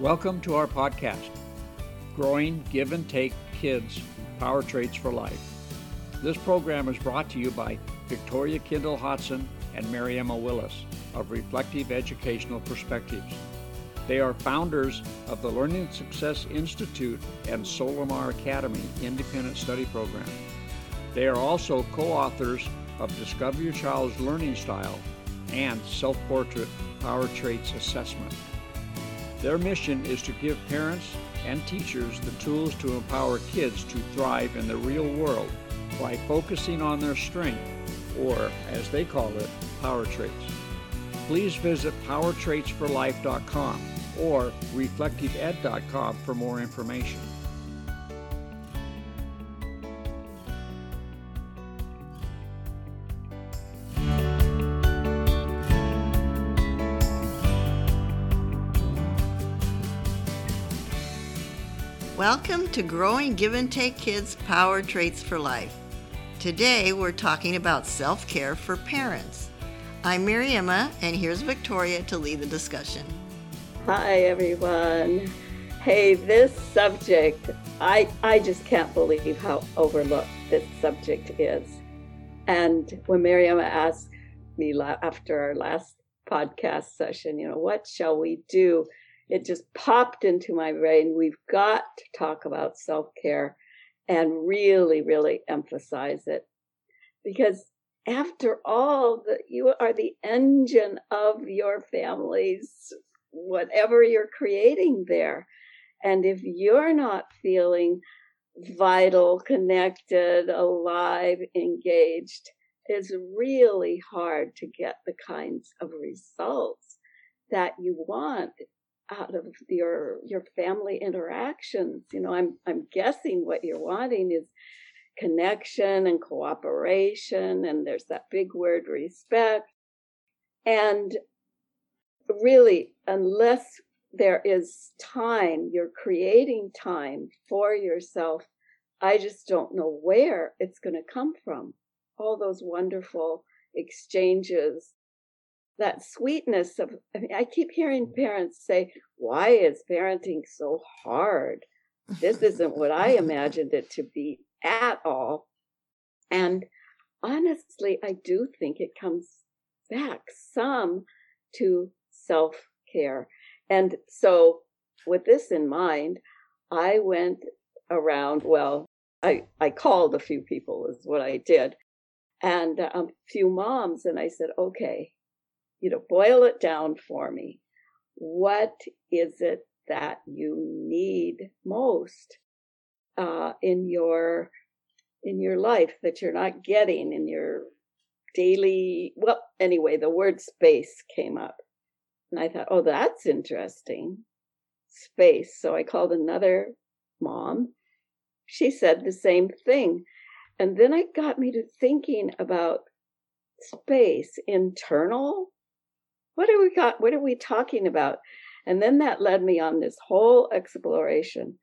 Welcome to our podcast, Growing Give and Take Kids Power Traits for Life. This program is brought to you by Victoria Kindle Hodson and Mariaemma Willis of Reflective Educational Perspectives. They are founders of the Learning Success Institute and Solimar Academy independent study program. They are also co authors of Discover Your Child's Learning Style and Self Portrait Power Traits Assessment. Their mission is to give parents and teachers the tools to empower kids to thrive in the real world by focusing on their strength, or as they call it, power traits. Please visit powertraitsforlife.com or reflectiveed.com for more information. Welcome to Growing Give and Take Kids Power Traits for Life. Today we're talking about self care for parents. I'm Mariaemma, and here's Victoria to lead the discussion. Hi, everyone. Hey, this subject, I, I just can't believe how overlooked this subject is. And when Mariaemma asked me after our last podcast session, you know, what shall we do? It just popped into my brain. We've got to talk about self care and really, really emphasize it. Because after all, the, you are the engine of your family's whatever you're creating there. And if you're not feeling vital, connected, alive, engaged, it's really hard to get the kinds of results that you want out of your your family interactions you know i'm i'm guessing what you're wanting is connection and cooperation and there's that big word respect. And really unless there is time you're creating time for yourself i just don't know where it's going to come from. All those wonderful exchanges that sweetness of I, mean, I keep hearing mm. parents say why is parenting so hard? This isn't what i imagined it to be at all. And honestly i do think it comes back some to self-care. And so with this in mind i went around well i i called a few people is what i did and a few moms and i said okay you know, boil it down for me. What is it that you need most uh, in your in your life that you're not getting in your daily? Well, anyway, the word space came up, and I thought, oh, that's interesting, space. So I called another mom. She said the same thing, and then it got me to thinking about space internal what are we got what are we talking about? And then that led me on this whole exploration.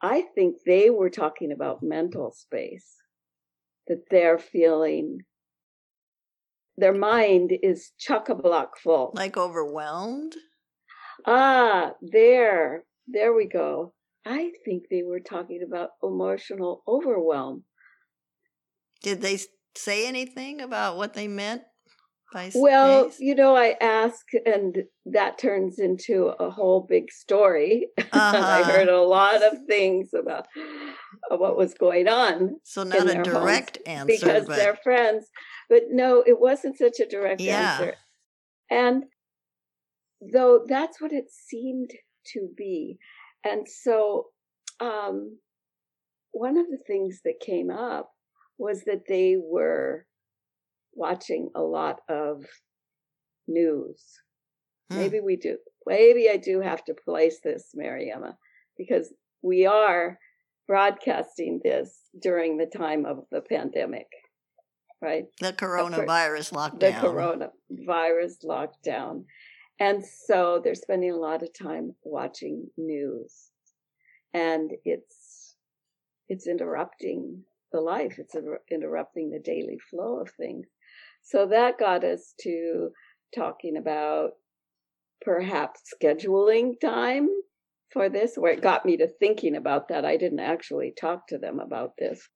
I think they were talking about mental space that they're feeling their mind is chock-a-block full. Like overwhelmed? Ah there there we go. I think they were talking about emotional overwhelm. Did they say anything about what they meant well, you know, I ask, and that turns into a whole big story. Uh-huh. I heard a lot of things about what was going on. So not a direct answer because but... they're friends. But no, it wasn't such a direct yeah. answer. And though that's what it seemed to be, and so um, one of the things that came up was that they were watching a lot of news. Hmm. Maybe we do. Maybe I do have to place this, Mariaemma, because we are broadcasting this during the time of the pandemic, right? The coronavirus lockdown. The coronavirus lockdown. And so they're spending a lot of time watching news. And it's it's interrupting the life. It's interrupting the daily flow of things. So that got us to talking about perhaps scheduling time for this, where it got me to thinking about that. I didn't actually talk to them about this.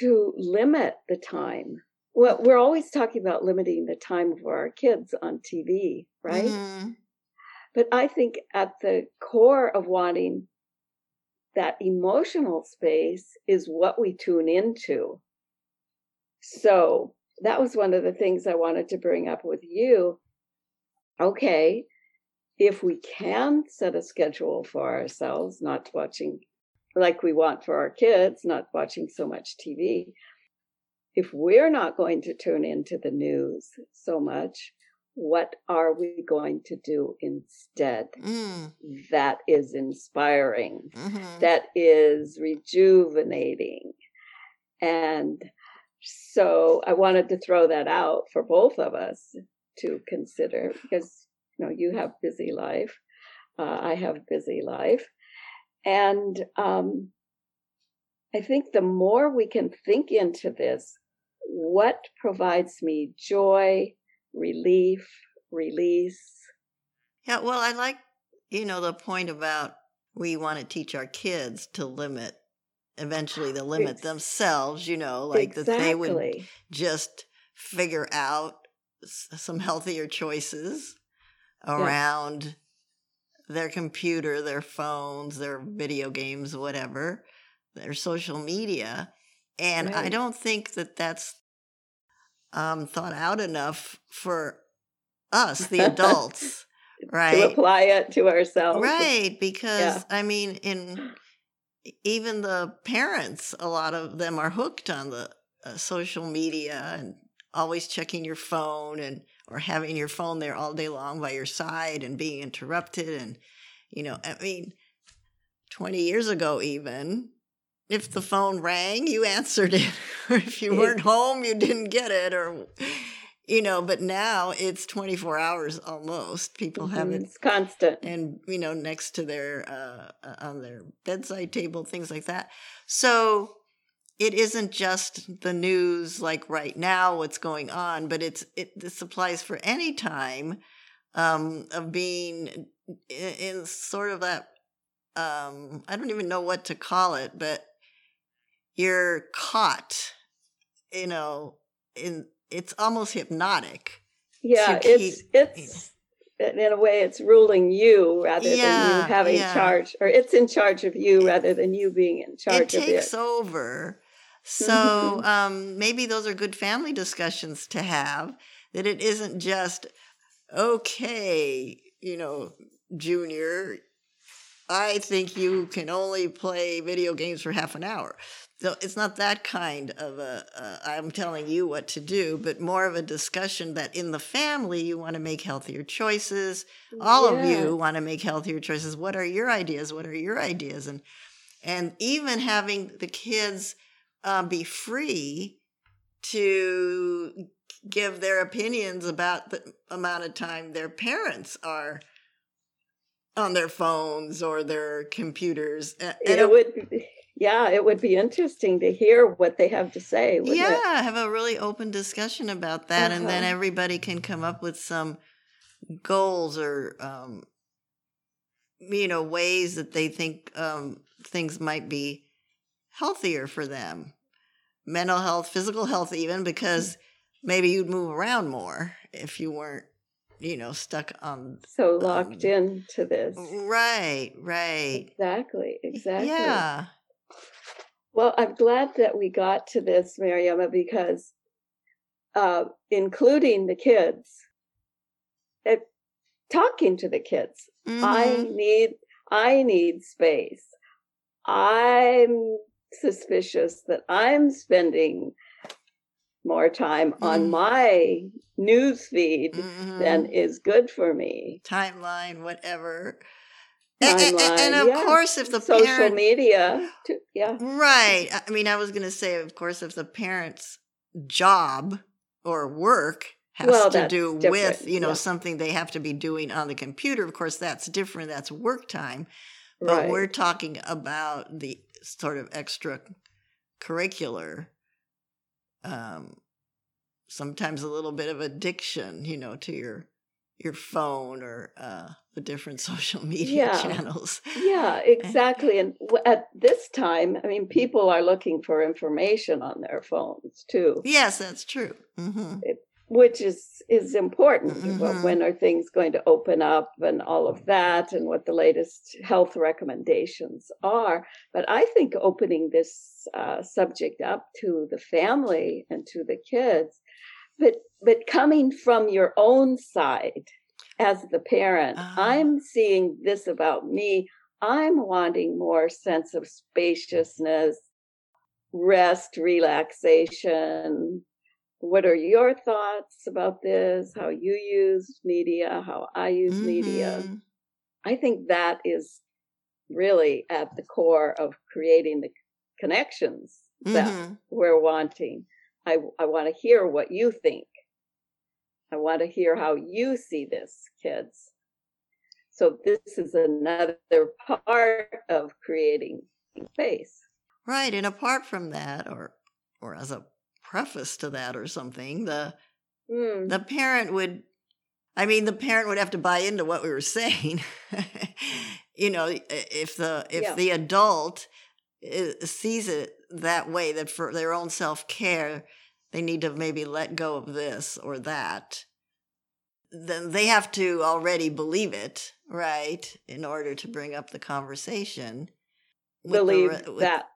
To limit the time. Well, we're always talking about limiting the time for our kids on TV, right? Mhm. But I think at the core of wanting that emotional space is what we tune into. So that was one of the things I wanted to bring up with you. Okay, if we can set a schedule for ourselves, not watching like we want for our kids, not watching so much TV, if we're not going to tune into the news so much, what are we going to do instead Mm. that is inspiring? Mhm. that is rejuvenating. And so I wanted to throw that out for both of us to consider because you know you have busy life, uh, I have busy life, and um, I think the more we can think into this, what provides me joy, relief, release. Yeah, well, I like, you know, the point about we want to teach our kids to limit, eventually, the limit Ex- themselves, you know, like that they would just figure out some healthier choices around their computer, their phones, their video games, whatever, their social media. And I don't think that that's um, thought out enough for us, the adults, to apply it to ourselves. Right, because Yeah. I mean, in even the parents, a lot of them are hooked on the uh, social media and always checking your phone and or having your phone there all day long by your side and being interrupted and you know, I mean, twenty years ago, even if the phone rang, you answered it, or if you weren't home, you didn't get it, or you know. But now it's twenty four hours almost. People have Mhm. it It's constant. and you know next to their uh, uh, on their bedside table things like that so it isn't just the news like right now what's going on but it's it this applies for any time um, of being in, in sort of that um, i don't even know what to call it but you're caught you know in it's almost hypnotic Yeah, it's keep- it's in a way it's ruling you rather than you having yeah. charge, or it's in charge of you rather than you being in it charge of takes it. Takes over. So um, maybe those are good family discussions to have. That it isn't just okay, you know, Junior. I think you can only play video games for half an hour. So it's not that kind of a, a I'm telling you what to do, but more of a discussion that in the family you want to make healthier choices. All of you want to make healthier choices. What are your ideas? What are your ideas? And and even having the kids uh, be free to give their opinions about the amount of time their parents are on their phones or their computers. And it would, yeah, it would be interesting to hear what they have to say. Wouldn't it? yeah, have a really open discussion about that, and then Uh-huh. everybody can come up with some goals or um, you know ways that they think um, things might be healthier for them, mental health, physical health, even because maybe you'd move around more if you weren't, you know, stuck on. So locked Um, into this. Right, right, Exactly. Exactly. yeah, Well, I'm glad that we got to this, Mariaemma, because uh, including the kids, it, talking to the kids, I Mhm. need I need space. I'm suspicious that I'm spending more time on Mm. my news feed Mhm. than is good for me. timeline, whatever. A- and, of yeah. course, if the parents' Social parent, media, too, yeah. right? I mean, I was going to say, of course, if the parent's job or work has Well, to do with, you know, yeah. something they have to be doing on the computer, of course, that's different. That's work time. But Right. we're talking about the sort of extra curricular, um, sometimes a little bit of addiction, you know, to your your phone or uh, the different social media Yeah. channels. Yeah, exactly. And at this time, I mean, people are looking for information on their phones too, Yes, that's true. hmm which is is important. Mhm. When are things going to open up and all of that, and what the latest health recommendations are. But I think opening this uh, subject up to the family and to the kids, but but coming from your own side as the parent, Ah. I'm seeing this about me. I'm wanting more sense of spaciousness, rest, relaxation. What are your thoughts about this? How you use media, how I use media? Mhm. I think that is really at the core of creating the connections that Mhm. we're wanting. I, I want to hear what you think. I want to hear how you see this, kids. So this is another part of creating space. Right, and apart from that, or or as a preface to that, or something, the Mm, the parent would i mean the parent would have to buy into what we were saying you know if the if Yeah. the adult sees it that way that for their own self-care they need to maybe let go of this or that then they have to already believe it right in order to bring up the conversation with the believe with- that.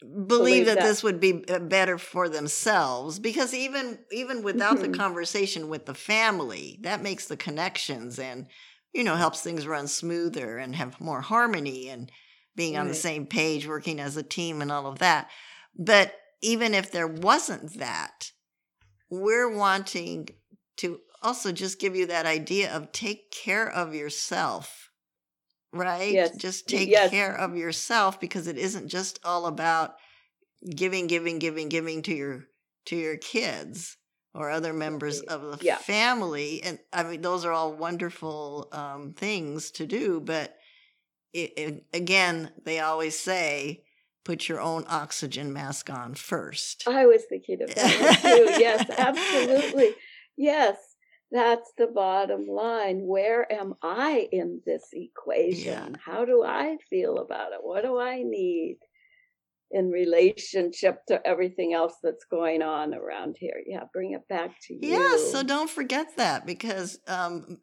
believe, believe that, that. this would be uh, better for themselves because even even without the Mhm. conversation with the family that makes the connections and you know helps things run smoother and have more harmony and being on the same page working as a team and all of that but even if there wasn't that we're wanting to also just give you that idea of take care of yourself right Yes. just take Yes. care of yourself because it isn't just all about giving giving giving giving to your to your kids or other members of the Yeah. family and i mean those are all wonderful um, things to do but it, it, again they always say put your own oxygen mask on first I was thinking of that too. Yes, absolutely. Yes, that's the bottom line. Where am I in this equation? How do I feel about it? What do I need in relationship to everything else that's going on around here? Yeah, bring it back to you. Yeah, so don't forget that because, um,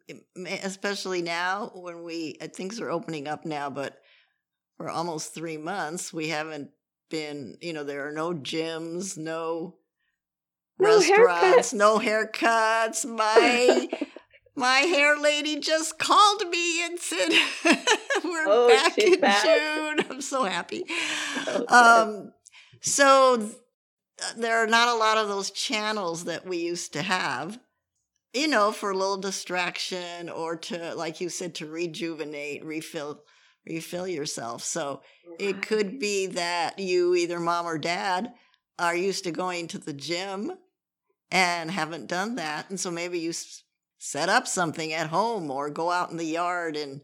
especially now when we uh, things are opening up now, but for almost three months we haven't been. You know, there are no gyms, no, No restaurants, haircuts. no haircuts. My my hair lady just called me and said we're Oh, back in back. June. I'm so happy. Oh. Um, so th- there are not a lot of those channels that we used to have, you know, for a little distraction or to, like you said, to rejuvenate, refill, refill yourself. So it could be that you, either mom or dad, are used to going to the gym and haven't done that, and so maybe you set up something at home or go out in the yard and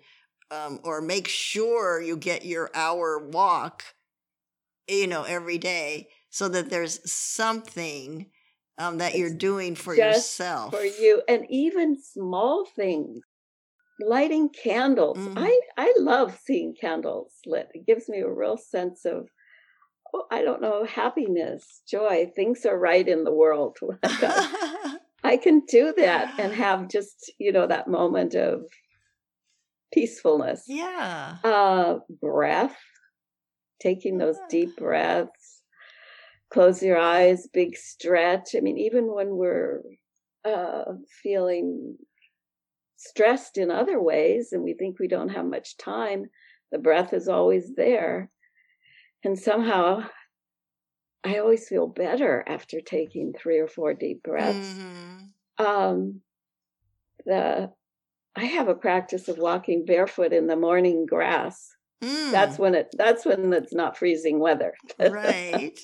um, or make sure you get your hour walk you know every day so that there's something um, that you're doing for yourself for you and even small things lighting candles. Mhm. i i love seeing candles lit. It gives me a real sense of oh, i don't know happiness joy. Things are right in the world. I can do that and have just you know that moment of peacefulness. Yeah. Uh breath taking those deep breaths. Close your eyes big stretch. I mean even when we're uh feeling stressed in other ways and we think we don't have much time the breath is always there. And somehow i always feel better after taking three or four deep breaths. Mhm. um the i have a practice of walking barefoot in the morning grass. That's Mm, when it that's when it's not freezing weather. Right.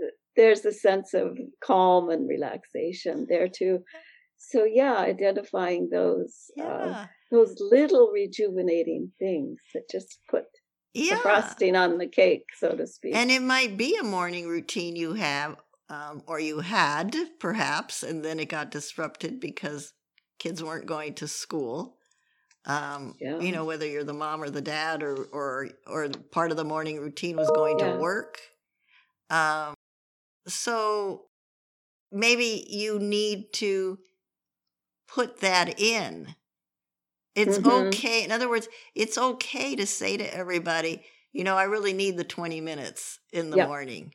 There's a sense of calm and relaxation there too so yeah identifying those uh, those little rejuvenating things that just put the frosting on the cake so to speak and it might be a morning routine you have um, or you had perhaps and then it got disrupted because kids weren't going to school. Um, Yeah. You know, whether you're the mom or the dad, or or or part of the morning routine was going Yeah. to work. Um, so maybe you need to put that in. It's Mhm. okay. In other words, it's okay to say to everybody, you know, I really need the 20 minutes in the Yep. morning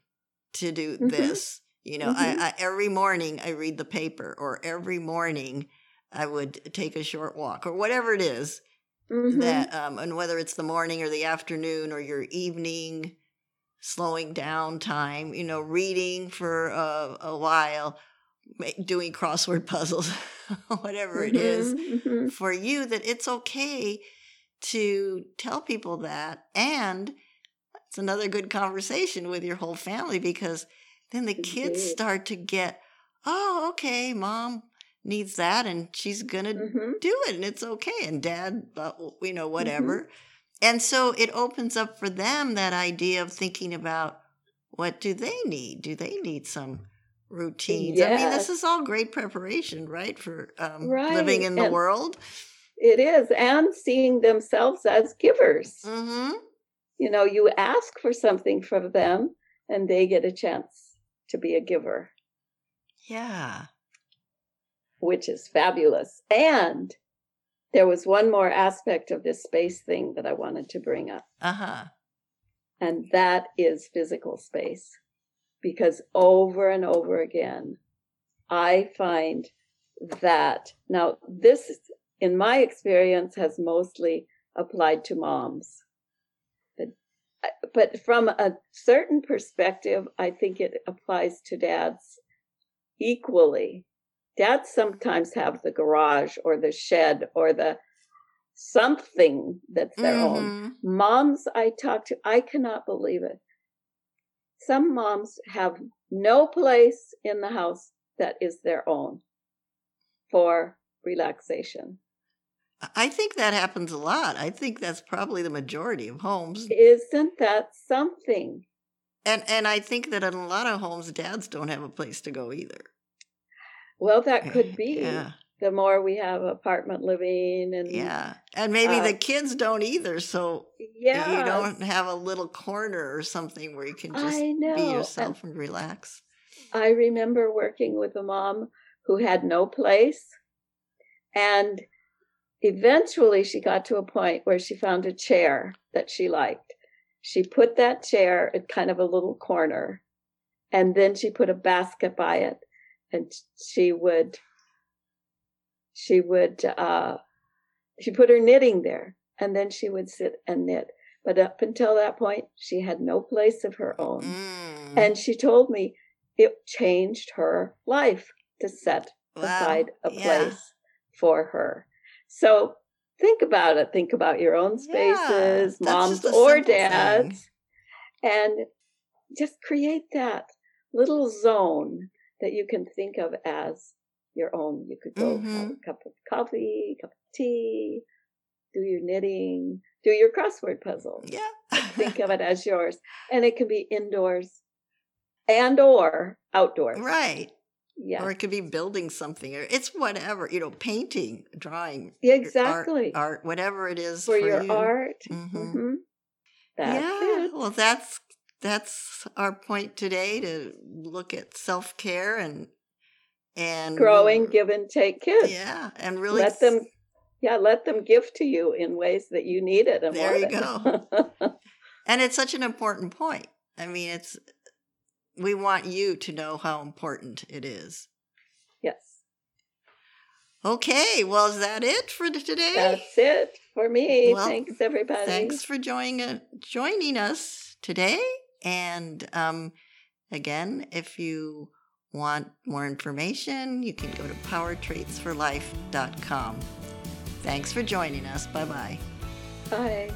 to do Mhm. this. You know, Mhm. I, I every morning I read the paper, or every morning I would take a short walk, or whatever it is Mhm. that, um, and whether it's the morning or the afternoon or your evening, slowing down time. You know, reading for a, a while, doing crossword puzzles, whatever it is Mhm, mhm. for you that it's okay to tell people that. And it's another good conversation with your whole family because then the kids start to get oh okay mom needs that and she's gonna Mhm. do it and it's okay and dad uh, you know whatever. And so it opens up for them that idea of thinking about what do they need? Do they need some routines i mean this is all great preparation right for um, living in the and- world It is, and seeing themselves as givers. mm-hmm. You know, you ask for something from them, and they get a chance to be a giver, yeah which is fabulous. And there was one more aspect of this space thing that I wanted to bring up, uh-huh and that is physical space. Because over and over again, I find that now this, in my experience, has mostly applied to moms. But, but from a certain perspective, I think it applies to dads equally. Dads sometimes have the garage or the shed or the something that's their own. Mhm. Moms I talk to, I cannot believe it. Some moms have no place in the house that is their own for relaxation. i think that happens a lot i think that's probably the majority of homes Isn't that something? and and i think that in a lot of homes dads don't have a place to go either Well, that could eh, be. yeah The more we have apartment living and yeah and maybe Uh, the kids don't either so yeah, you don't have a little corner or something where you can just be And yourself and relax I remember working with a mom who had no place. And eventually she got to a point where she found a chair that she liked. She put that chair at kind of a little corner. And then she put a basket by it. And she would, she would, uh, she put her knitting there. And then she would sit and knit. But up until that point, she had no place of her own. Mm. And she told me it changed her life to set Wow. aside a Yeah. place for her. So think about it. Think about your own spaces, that's moms or simple thing. dads, and just create that little zone that you can think of as your own. You could go have Mhm. a cup of coffee, cup of tea, do your knitting, do your crossword puzzle yeah think of it as yours and it can be indoors and or outdoors right yeah or it could be building something or it's whatever you know painting drawing exactly art, art whatever it is for, your you. art Mhm. Mhm. that's yeah it well that's that's our point today to look at self-care and and growing give and take kids. Yeah and really let them yeah let them give to you in ways that you need it and There you it. and it's such an important point. I mean it's we want you to know how important it is. Yes. Okay well is that it for today? That's it for me. Well, thanks everybody. Thanks for joining uh, joining us today. And um, again, if you want more information, you can go to powertraitsforlife.com. Thanks for joining us. Bye bye. bye